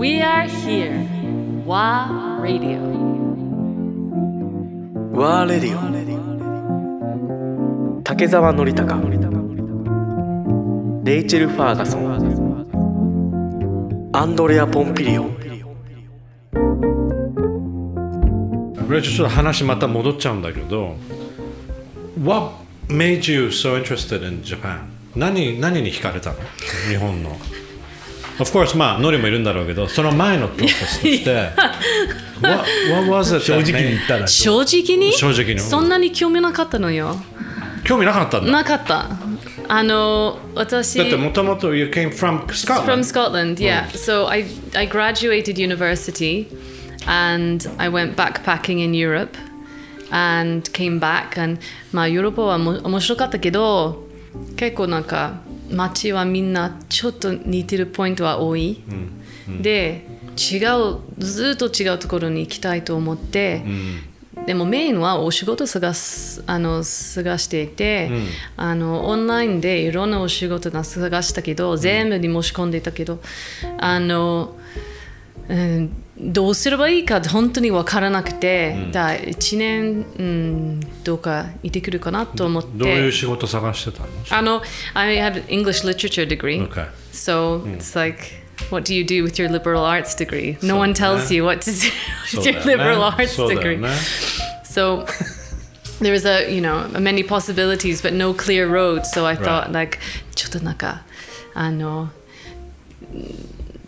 We are here. WA Radio. ワーレディオ竹澤典孝レイチェル・ファーガソンアンドレア・ポンピリオ俺はちょっと話また戻っちゃうんだけど What made you so interested in Japan? 何何に惹かれたの？日本の Of course まあノリもいるんだろうけどその前のプロセスとして what, what was it 正直に言ったら正直に正直にそんなに興味なかったのよ。興味なかったんだなかった。あの、私。だってもともと you came from Scotland From Scotland, yeah. So I, I graduated university and I went backpacking in Europe and came back. And まあヨーロッパはも面白かったけど、結構なんか街はみんなちょっと似てるポイントは多い。で、違う、ずっと違うところに行きたいと思って、でもメインはお仕事探すあの探していて、あのオンラインでいろんなお仕事が探したけど、全部に申し込んでいたけどあの、うん、どうすればいいか本当に分からなくて、だ1年、うん、どうかいてくるかなと思ってどういう仕事探してたのあの I have an English literature degree Okay. so it's like what do you do with your liberal arts degree no one tells ね you what to do with だ your liberal arts degree ね so there was a you know many possibilities but no clear road so i thought like ちょっとなんかあの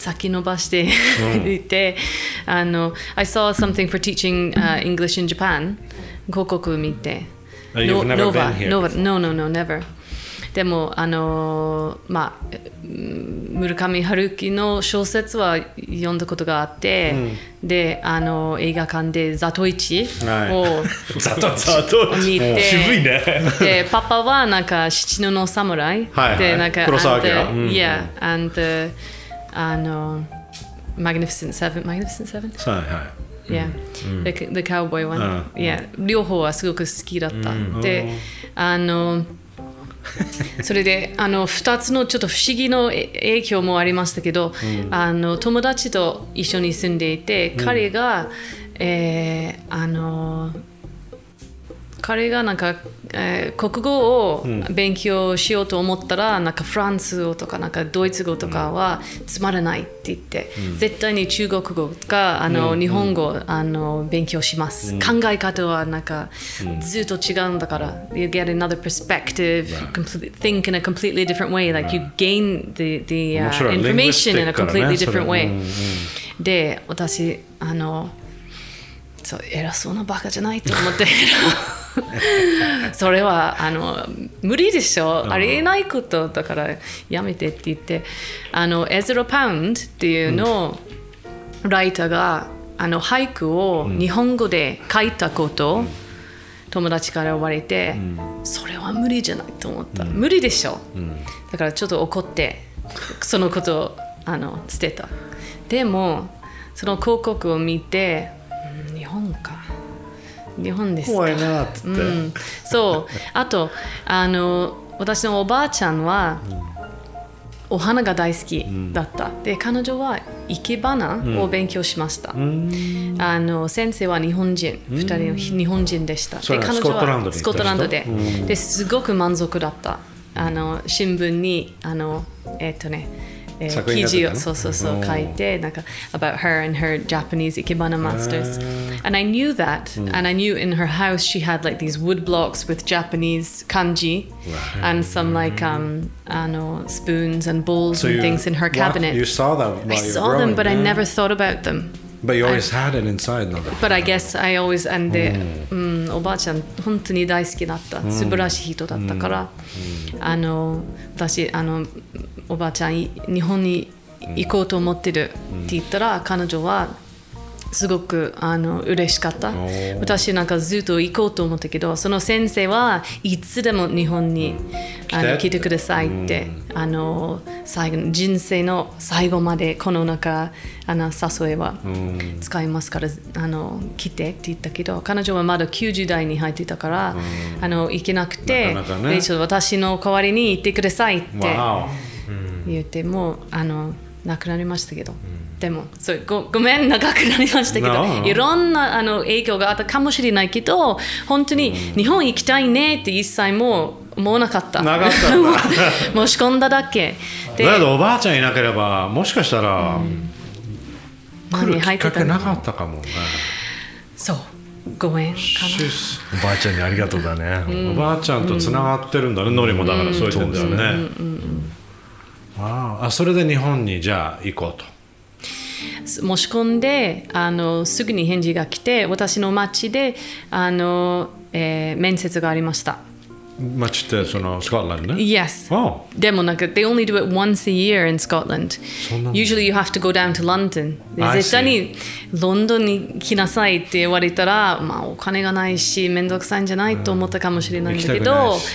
先延ばしていて、あの、I saw something for teaching、English in Japan. 広告見て、Nova、Nova、No No No Never。でもあのまあ村上春樹の小説は読んだことがあって、であの映画館でザトイチを、はい、ザト見て、でパパはなんか七のの侍、はいは、でなんか黒沢明、and、あの、Magnificent Seven, Magnificent Seven? はいはい Yeah, the, the cowboy one. うん Yeah, 両方はすごく好きだった。で、あの、それであの2つのちょっと不思議のえ影響もありましたけど、あの友達と一緒に住んでいて、彼が、えーあの彼がなんか、えー国語を勉強しようと思ったら、なんかフランス語とかなんかドイツ語とかはつまらないって言って、絶対に中国語かあの、日本語あの勉強します、考え方はなんか、ずっと違うんだから、you get another perspective, complete, think in a completely different way, like you gain the, the、uh, information in a completely different way、うんうんで私あのそう偉そうなバカじゃないと思って。それはあの無理でしょ、ありえないことだからやめてって言って。あのエズロ・パウンドっていうの、ライターがあの俳句を日本語で書いたことを、友達から言われて、それは無理じゃないと思った、無理でしょ、だからちょっと怒ってそのことをあの捨てた。でもその広告を見て本か。日本です。か怖いなっつって、うん、そう。あとあの私のおばあちゃんは、お花が大好きだった、で彼女は生け花を勉強しました、あの先生は日本人、二人の日本人でした。で彼女スコットランドに行った人？スコットランドで。ですごく満足だった。あの新聞にあのえっ、とね えー作品が記事を出たのそうそうそう書いてなんか about her and her Japanese ikebana masters and I knew that and I knew in her house she had like these wood blocks with Japanese kanji and some like um あの spoons and bowls So and you- things in her what? cabinet You saw them while I you were saw them growing, but I yeah. never thought about them But you always had it inside no? But I guess I always and で、うん、おばあちゃん本当に大好きだった、素晴らしい人だったから、あの私あのおばあちゃんい日本に行こうと思ってるって言ったら、彼女はすごくあの嬉しかった。ー。私なんかずっと行こうと思ったけどその先生はいつでも日本にあの来てくださいって、あの最後の人生の最後までこの中あの誘いは使いますから、あの来てって言ったけど彼女はまだ90代に入ってたから、あの行けなくてなかなかね。私の代わりに行ってくださいって.言ってもあのなくなりましたけど、でもそうごごめん長くなりましたけど、No. いろんなあの影響があったかもしれないけど本当に日本行きたいねって一切もう思わなかった。申し込んだだけ。でだけどおばあちゃんいなければもしかしたら、来るきっかけなかっったかもね。そう。ご縁かおばあちゃんにありがとうだね、おばあちゃんとつながってるんだね、ノリも。だからそういう点だよね。ああそれで日本にじゃあ行こうと。な申し込んであのすぐに返事が来て私の町であの、えー面接がありました。町ってそのスコットランドね？Yes おでもなんか they only do it once a year in Scotland. usually you have to go down to London. 絶対にロンドンに来なさいって言われたら、まあ、お金がないし面倒くさいんじゃないと思ったかもしれないんだけどいし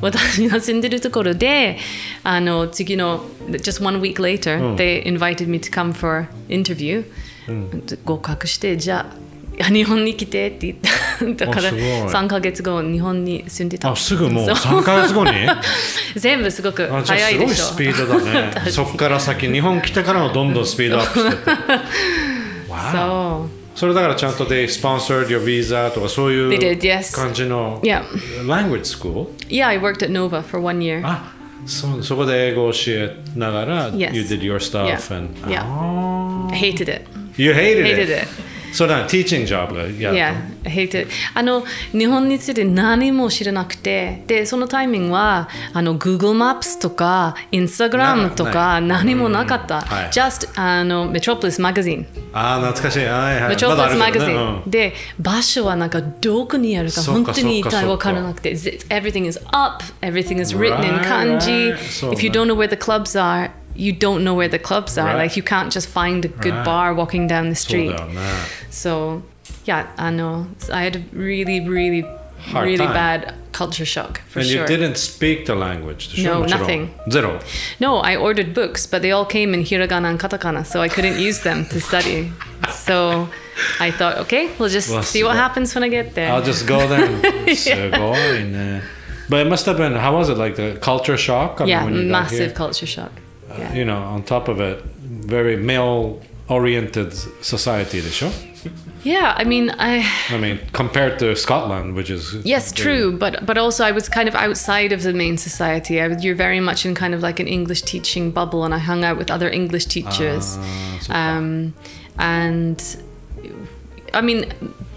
私が住んでるところであの次の just one week later、they invited me to come for interview、合格してじゃあ日本に来てって言った。だからあすごい。3ヶ月後日本に住んでた。あすぐもうそう。3ヶ月後に？全部すごく早いでしょ。スピードだね。そこから先日本来てからもどんどんスピードアップしてって。そうそれだからちゃんと they sponsored your visa とかそうい They う did, yes. 感じの Yeah. language school? Yeah, I worked at Nova for one year. あそそこで英語を教えながら Yes. you did your stuff Yeah. and Yeah. あ I hated it. ー you hated, Hated it. それは teaching job がやる Yeah, I hated it. あの日本について何も知らなくてでそのタイミングはあの Google Maps とか Instagram とか何もなかった。はい Just あの Metropolis Magazine。ああ懐かしいはいはい Metropolis Magazine、で場所はなんかどこにあるか本当に一体そうか分からなくて Everything is up, everything is written in kanji If you ね don't know where the clubs are you don't know where the clubs are. Right. Like you can't just find a good right. bar walking down the street. Down so yeah, I know. I had a really, really, Hard really time. bad culture shock for and sure. You didn't speak the language. no, nothing. Zero. No, I ordered books, but they all came in hiragana and katakana, so I couldn't use them to study. So I thought, okay, we'll just see, what, happens when I get there. I'll just go there. Uh, yeah. go uh, but it must have been. How was it? Like the culture shock? I yeah, mean, massive culture shock yeah. you know, on top of it, very male oriented society the show. Yeah, I mean, I. I mean, compared to Scotland, which is. Yes, true, but but also I was kind of outside of the main society. I, you're very much in kind of like an English teaching bubble, and I hung out with other English teachers, ah, um, and I mean,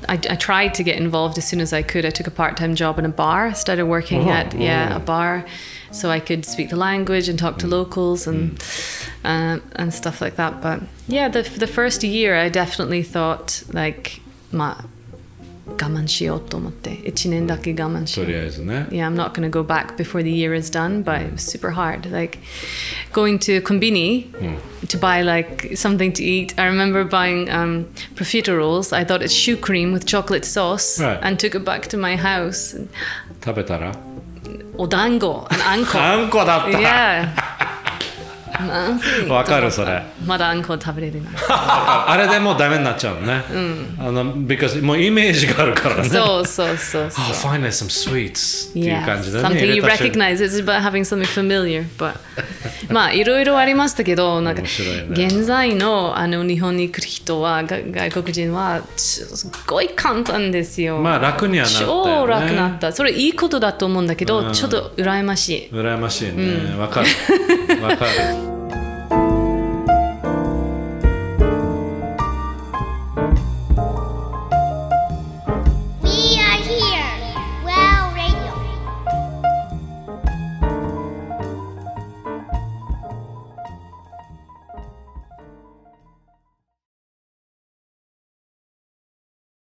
I, I tried to get involved as soon as I could. I took a part-time job in a bar. Started working Oh, at yeah oh. a bar, so I could speak the language and talk to locals and uh, and stuff like that. But yeah, the the first year I definitely thought like まあ我慢しようと思って1年だけ我慢しとようりあえずね yeah, I'm not going to go back before the year is done, but it was super hard. Like going to Kombini to buy like something to eat. I remember buying um, profiteroles. I thought it's shoe cream with chocolate sauce Right. and took it back to my house. 食べたら Odango and anko. あんこだった yeah. わかるそれまだあんこ食べれるな。あれでもうダメになっちゃうのね、あの because もうイメージがあるからねそうそうそうそう。Oh, finally some sweets っていう感じだね something 入 you recognize. It's about having something familiar. But まあいろいろありましたけど、なんかね現在のあの日本に来る人はが外国人はちすごい簡単ですよ。まあ楽にはなったよね超楽なった。それいいことだと思うんだけど、ちょっと羨ましい。羨ましいねわ、かるわかる